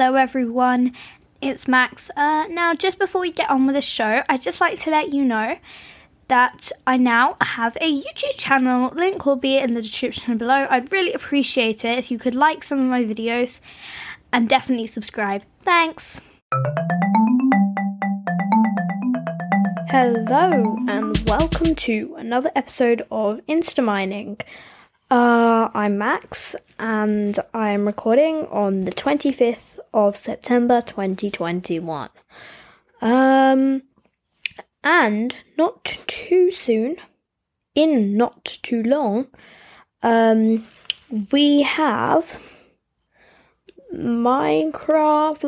Hello, everyone. It's Max. Uh, now, just before we get on with the show, I'd just like to let you know that I now have a YouTube channel. Link will be in the description below. I'd really appreciate it if you could like some of my videos and definitely subscribe. Thanks. Hello, and welcome to another episode of Insta Mining. Uh, I'm Max, and I'm recording on the 25th of September 2021. Um, and not too soon, in not too long, um, we have Minecraft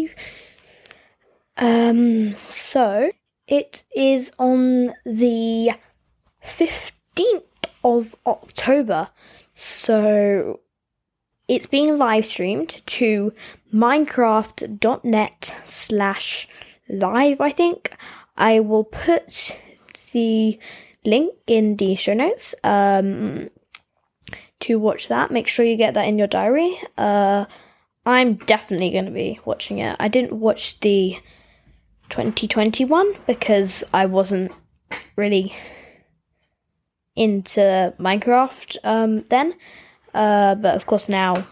Live. Um, so it is on the 15th of October. So it's being live streamed to minecraft.net slash live, I think. I will put the link in the show notes um, to watch that. Make sure you get that in your diary. Uh, I'm definitely going to be watching it. I didn't watch the 2021 because I wasn't really into Minecraft um, then. Uh, but of course, now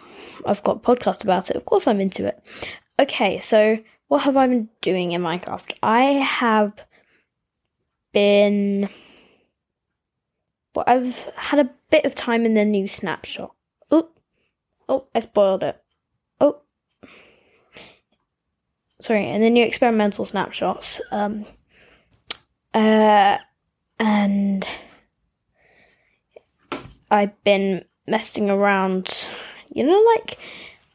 I've got a podcast about it. Of course, I'm into it. Okay, so what have I been doing in Minecraft? I have been. Well, I've had a bit of time in the new snapshot. Oh, oh, I spoiled it. Oh, sorry, in the new experimental snapshots. Um, uh, and I've been messing around, you know, like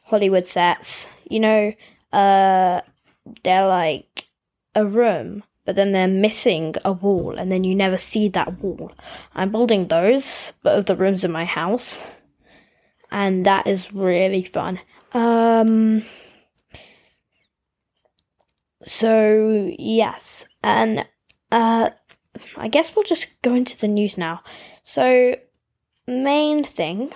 Hollywood sets. You know, uh, they're like a room, but then they're missing a wall, and then you never see that wall. I'm building those, but of the rooms in my house, and that is really fun. Um, so yes, and uh, I guess we'll just go into the news now. So main thing,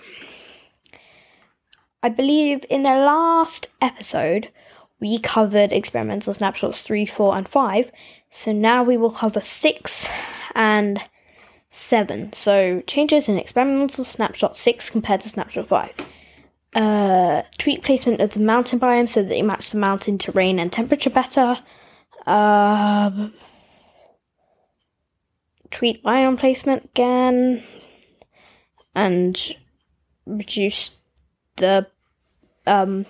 I believe in the last episode we covered experimental snapshots 3, 4, and 5. So now we will cover 6 and 7. So changes in experimental snapshot 6 compared to snapshot 5. Uh, tweak placement of the mountain biome so that you match the mountain terrain and temperature better. Uh, tweak biome placement again and reduce the um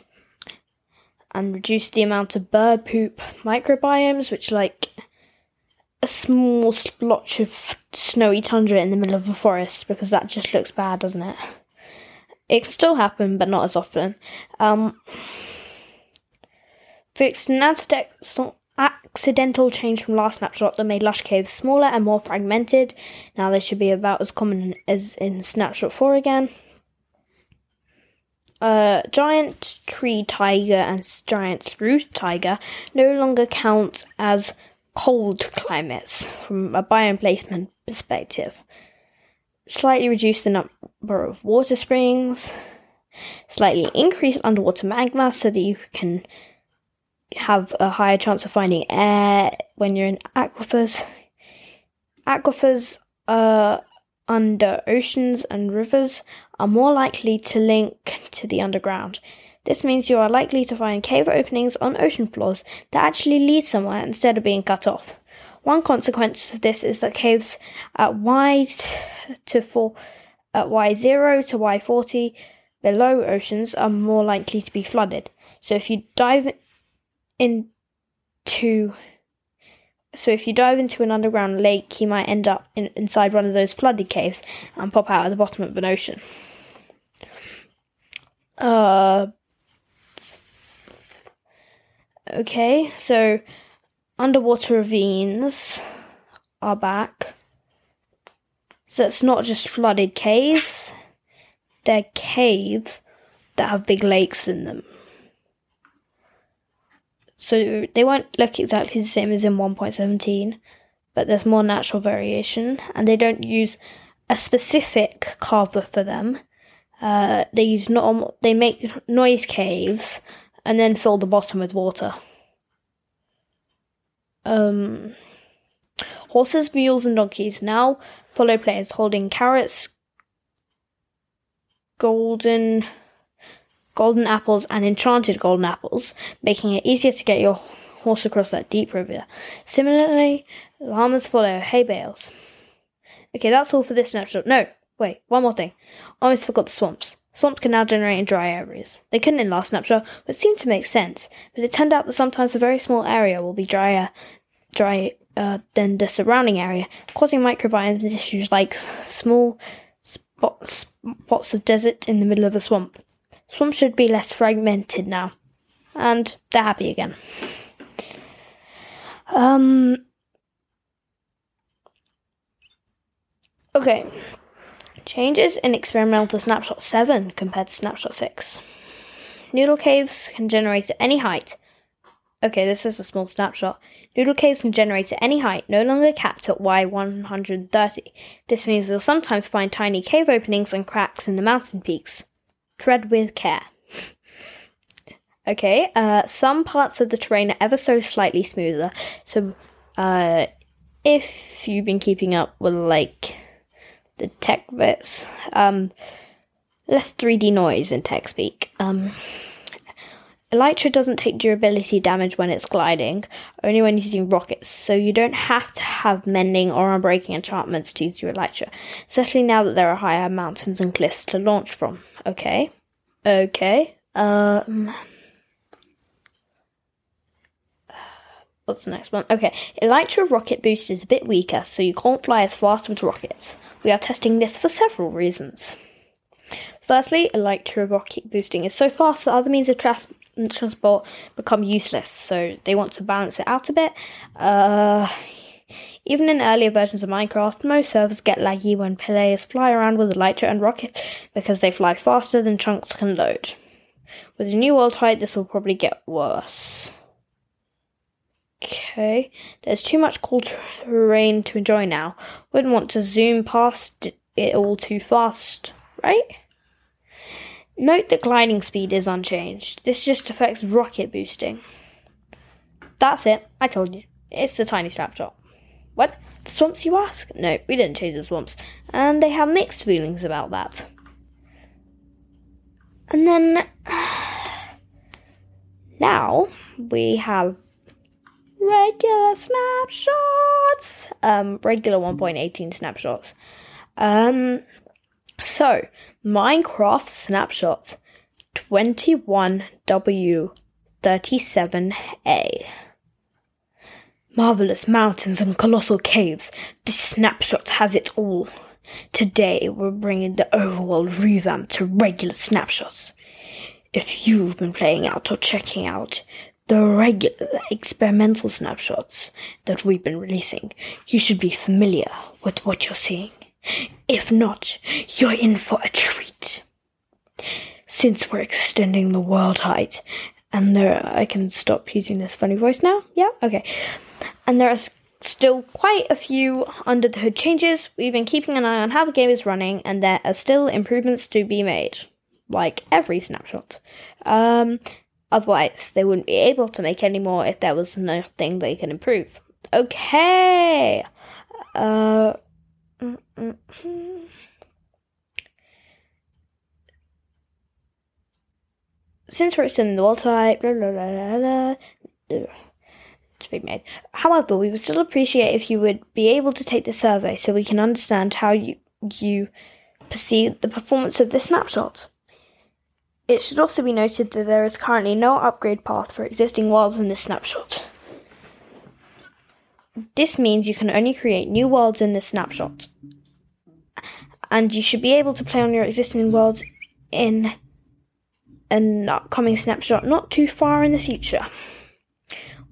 and reduce the amount of bird poop microbiomes, which like a small splotch of snowy tundra in the middle of a forest, because that just looks bad, doesn't it? It can still happen, but not as often. Um, fixed an accidental change from last snapshot that made lush caves smaller and more fragmented. Now they should be about as common as in snapshot 4 again. Uh, giant tree taiga and giant spruce taiga no longer count as cold climates from a biome placement perspective. Slightly reduce the number of water springs, slightly increase underwater magma so that you can have a higher chance of finding air when you're in aquifers. Aquifers under oceans and rivers are more likely to link to the underground. This means you are likely to find cave openings on ocean floors that actually lead somewhere instead of being cut off. One consequence of this is that caves at Y to 4 at Y0 to Y40 below oceans are more likely to be flooded. So if you dive into so if you dive into an underground lake, you might end up in, inside one of those flooded caves and pop out at the bottom of an ocean. Uh, okay, so underwater ravines are back. So it's not just flooded caves; they're caves that have big lakes in them. So they won't look exactly the same as in 1.17, but there's more natural variation, and they don't use a specific carver for them. Uh, they use normal. They make noise caves and then fill the bottom with water. Um, horses, mules, and donkeys now follow players holding carrots, golden golden apples and enchanted golden apples, making it easier to get your horse across that deep river. Similarly, llamas follow hay bales. Okay, that's all for this snapshot. No, wait, one more thing. I almost forgot the swamps. Swamps can now generate in dry areas. They couldn't in last snapshot, but seemed to make sense. But it turned out that sometimes a very small area will be drier, dry uh, than the surrounding area, causing microbiomes issues like small spots, spots of desert in the middle of a swamp. Swamps should be less fragmented now, and they're happy again. Um. Okay. Changes in experimental to snapshot 7 compared to snapshot 6. Noodle caves can generate at any height. Okay, this is a small snapshot. Noodle caves can generate at any height, no longer capped at Y130. This means you'll sometimes find tiny cave openings and cracks in the mountain peaks. Tread with care. okay, uh, some parts of the terrain are ever so slightly smoother, so uh, if you've been keeping up with like the tech bits. Um, less 3D noise in tech speak. Um, Elytra doesn't take durability damage when it's gliding, only when using rockets, so you don't have to have mending or unbreaking enchantments to use your Elytra, especially now that there are higher mountains and cliffs to launch from. Okay. Okay. Um. What's the next one? Okay, Elytra rocket boost is a bit weaker, so you can't fly as fast with rockets. We are testing this for several reasons. Firstly, Elytra rocket boosting is so fast that other means of trans- transport become useless, so they want to balance it out a bit. Uh, even in earlier versions of Minecraft, most servers get laggy when players fly around with Elytra and rocket because they fly faster than chunks can load. With the new world height, this will probably get worse. Okay, there's too much cool terrain to enjoy now. Wouldn't want to zoom past it all too fast, right? Note that gliding speed is unchanged. This just affects rocket boosting. That's it. I told you. It's a tiny snapshot. What? The swamps, you ask? No, we didn't change the swamps. And they have mixed feelings about that. And then. Now we have regular snapshots. Um, regular 1.18 snapshots. Um, so Minecraft snapshots 21W37A. Marvelous mountains and colossal caves. This snapshot has it all. Today we're bringing the overworld revamp to regular snapshots. If you've been playing out or checking out the regular experimental snapshots that we've been releasing, you should be familiar with what you're seeing. If not, you're in for a treat. Since we're extending the world height, and there, I can stop using this funny voice now. Yeah, okay. And there are still quite a few under the hood changes. We've been keeping an eye on how the game is running, and there are still improvements to be made, like every snapshot. Um, Otherwise, they wouldn't be able to make any more if there was nothing they can improve. Okay. Uh. Since we're extending the world height, blah, blah, blah, blah, to be made. However, we would still appreciate if you would be able to take the survey so we can understand how you you perceive the performance of the snapshot. It should also be noted that there is currently no upgrade path for existing worlds in this snapshot. This means you can only create new worlds in this snapshot. And you should be able to play on your existing worlds in an upcoming snapshot not too far in the future.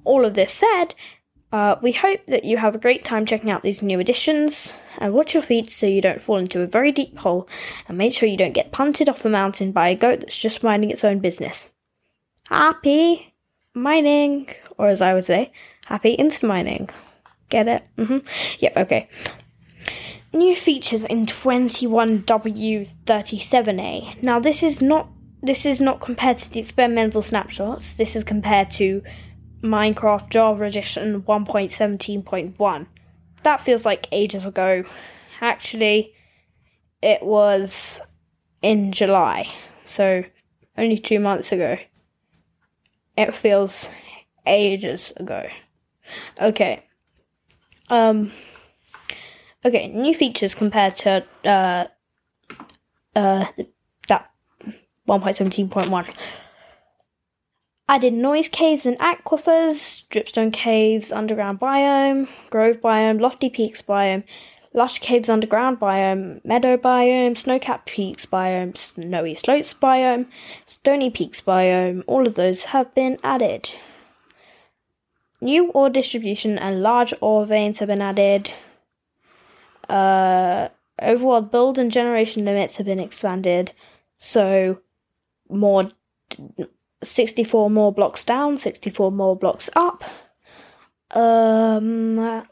All of this said, uh, we hope that you have a great time checking out these new additions and watch your feet so you don't fall into a very deep hole and make sure you don't get punted off the mountain by a goat that's just minding its own business. Happy mining, or as I would say, happy instant mining. Get it? Mm-hmm. Yep, okay. new features in 21W37A. Now this is not this is not compared to the experimental snapshots. This is compared to Minecraft Java Edition 1.17.1. That feels like ages ago. Actually, it was in July, so only two months ago. It feels ages ago. Okay. Um. Okay, new features compared to uh uh 1.17.1. Added noise caves and aquifers, dripstone caves, underground biome, grove biome, lofty peaks biome, lush caves underground biome, meadow biome, snow-capped peaks biome, snowy slopes biome, stony peaks biome, all of those have been added. New ore distribution and large ore veins have been added. Uh, overworld build and generation limits have been expanded, so more 64 more blocks down, 64 more blocks up. Um,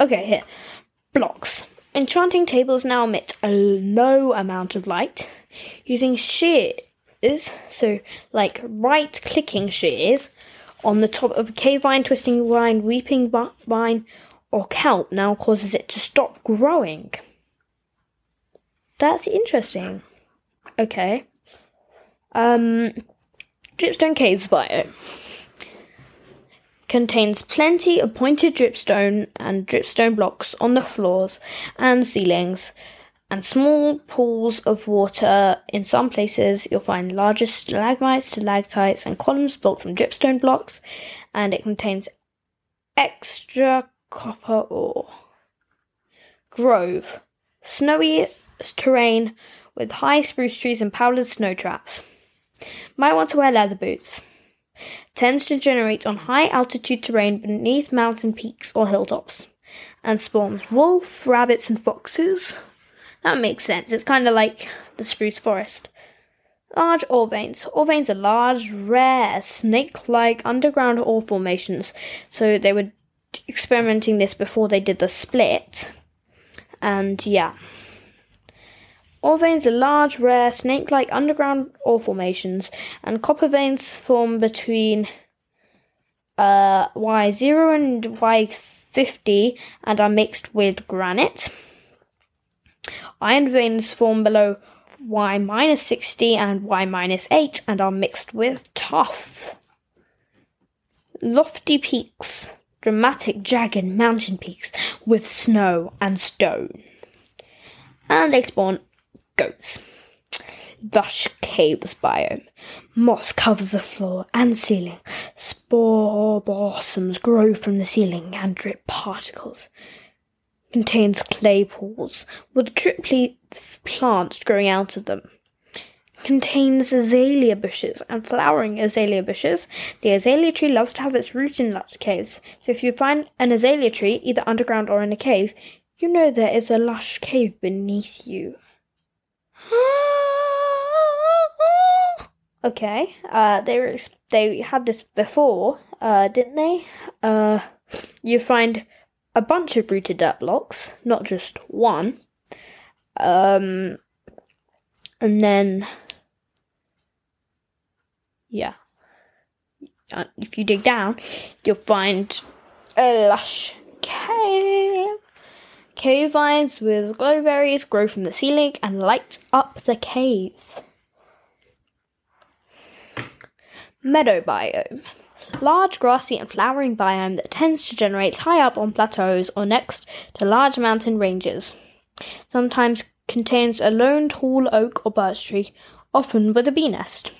Okay, here. Blocks. Enchanting tables now emit a low amount of light. Using shears, so like right clicking shears, on the top of cave vine, twisting vine, weeping vine, or kelp now causes it to stop growing. That's interesting. Okay. Um, dripstone caves bio contains plenty of pointed dripstone and dripstone blocks on the floors and ceilings, and small pools of water. In some places, you'll find larger stalagmites, stalactites, and columns built from dripstone blocks, and it contains extra copper ore. Grove. Snowy terrain with high spruce trees and powdered snow traps. Might want to wear leather boots. Tends to generate on high altitude terrain beneath mountain peaks or hilltops. And spawns wolf, rabbits, and foxes. That makes sense. It's kind of like the spruce forest. Large ore veins. Ore veins are large, rare, snake like underground ore formations. So they were experimenting this before they did the split. And yeah. Ore veins are large, rare, snake like underground ore formations, and copper veins form between uh, Y0 and Y50 and are mixed with granite. Iron veins form below Y minus 60 and Y minus 8 and are mixed with tuff. Lofty peaks dramatic, jagged mountain peaks with snow and stone. And they spawn goats. Lush caves biome. Moss covers the floor and ceiling. Spore blossoms grow from the ceiling and drip particles. Contains clay pools with drip plants growing out of them contains azalea bushes and flowering azalea bushes. The azalea tree loves to have its roots in lush caves, so if you find an azalea tree, either underground or in a cave, you know there is a lush cave beneath you. okay, uh, they were they had this before, uh, didn't they? Uh, you find a bunch of rooted dirt blocks, not just one. Um, and then yeah. Uh, if you dig down, you'll find a lush cave. Cave vines with glowberries grow from the ceiling and light up the cave. Meadow biome. Large grassy and flowering biome that tends to generate high up on plateaus or next to large mountain ranges. Sometimes contains a lone tall oak or birch tree, often with a bee nest.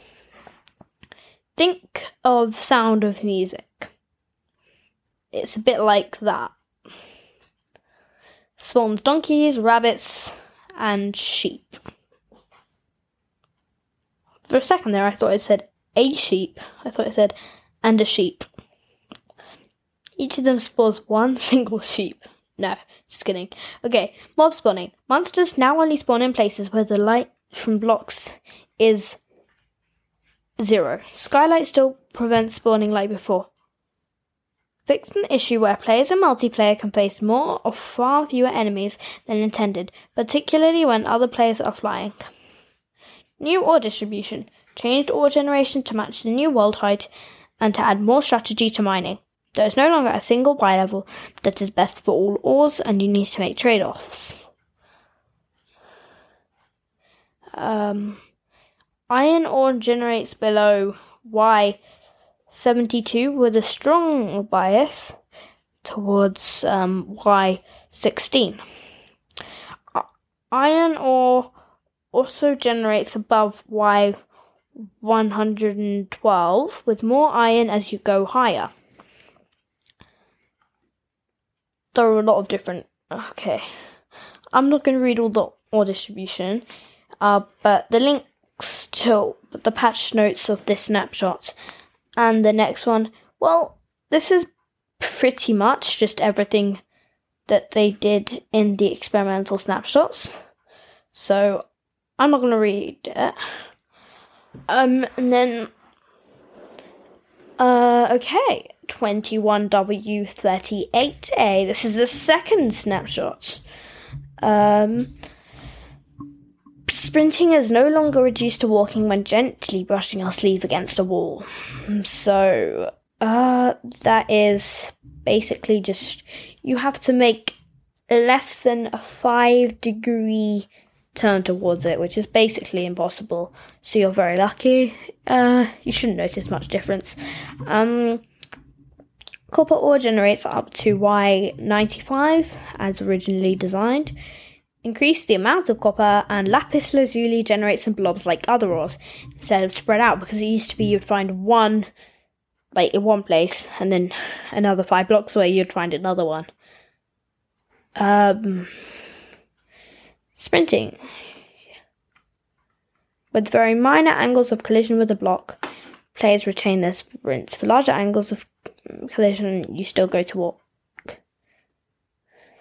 Think of Sound of Music. It's a bit like that. Spawns donkeys, rabbits, and sheep. For a second there, I thought it said a sheep. I thought it said and a sheep. Each of them spawns one single sheep. No, just kidding. Okay, mob spawning. Monsters now only spawn in places where the light from blocks is 0. Skylight still prevents spawning like before. Fixed an issue where players in multiplayer can face more or far fewer enemies than intended, particularly when other players are flying. New ore distribution. Changed ore generation to match the new world height and to add more strategy to mining. There is no longer a single Y level that is best for all ores, and you need to make trade offs. Um, iron ore generates below Y72 with a strong bias towards um, Y16. Iron ore also generates above Y112 with more iron as you go higher. There are a lot of different. Okay. I'm not going to read all the ore distribution, uh, but the links to the patch notes of this snapshot and the next one, well, this is pretty much just everything that they did in the experimental snapshots. So I'm not going to read it. Um, and then, uh, okay, 21W38A. This is the second snapshot. Um, sprinting is no longer reduced to walking when gently brushing your sleeve against a wall. So, uh, that is basically just you have to make less than a five degree turn towards it, which is basically impossible. So you're very lucky. Uh, you shouldn't notice much difference. Um, copper ore generates up to Y95 as originally designed. Increase the amount of copper, and lapis lazuli generates some blobs like other ores instead of spread out because it used to be you'd find one like in one place and then another five blocks away you'd find another one. Um, Sprinting. With very minor angles of collision with a block, players retain their sprints. For larger angles of collision, you still go to walk.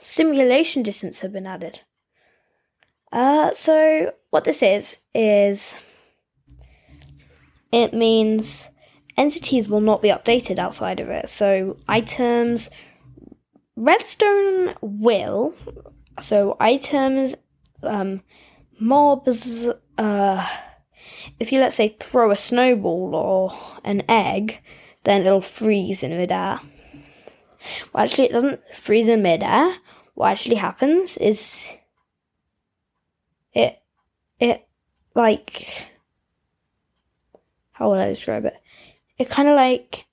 Simulation distance have been added. Uh, so what this is is it means entities will not be updated outside of it. So items, redstone will. So items um, mobs, uh, if you let's say throw a snowball or an egg, then it'll freeze in midair. Well, actually, it doesn't freeze in midair. What actually happens is it, it, like, how would I describe it? It kind of like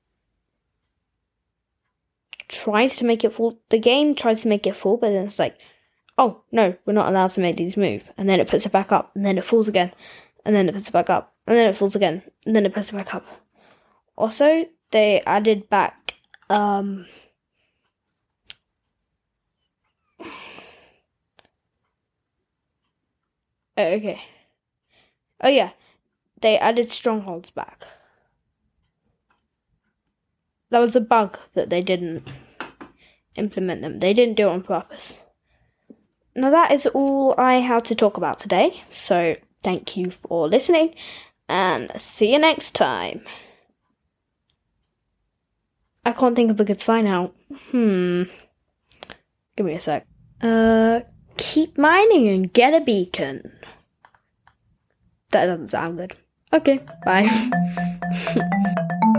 tries to make it fall. The game tries to make it fall, but then it's like, oh no, we're not allowed to make these move. And then it puts it back up, and then it falls again, and then it puts it back up, and then it falls again, and then it puts it back up. Also, they added back um okay. Oh yeah. They added strongholds back. That was a bug that they didn't implement them. They didn't do it on purpose. Now, that is all I have to talk about today. So, thank you for listening and see you next time. I can't think of a good sign out. Hmm. Give me a sec. Uh, keep mining and get a beacon. That doesn't sound good. Okay, bye.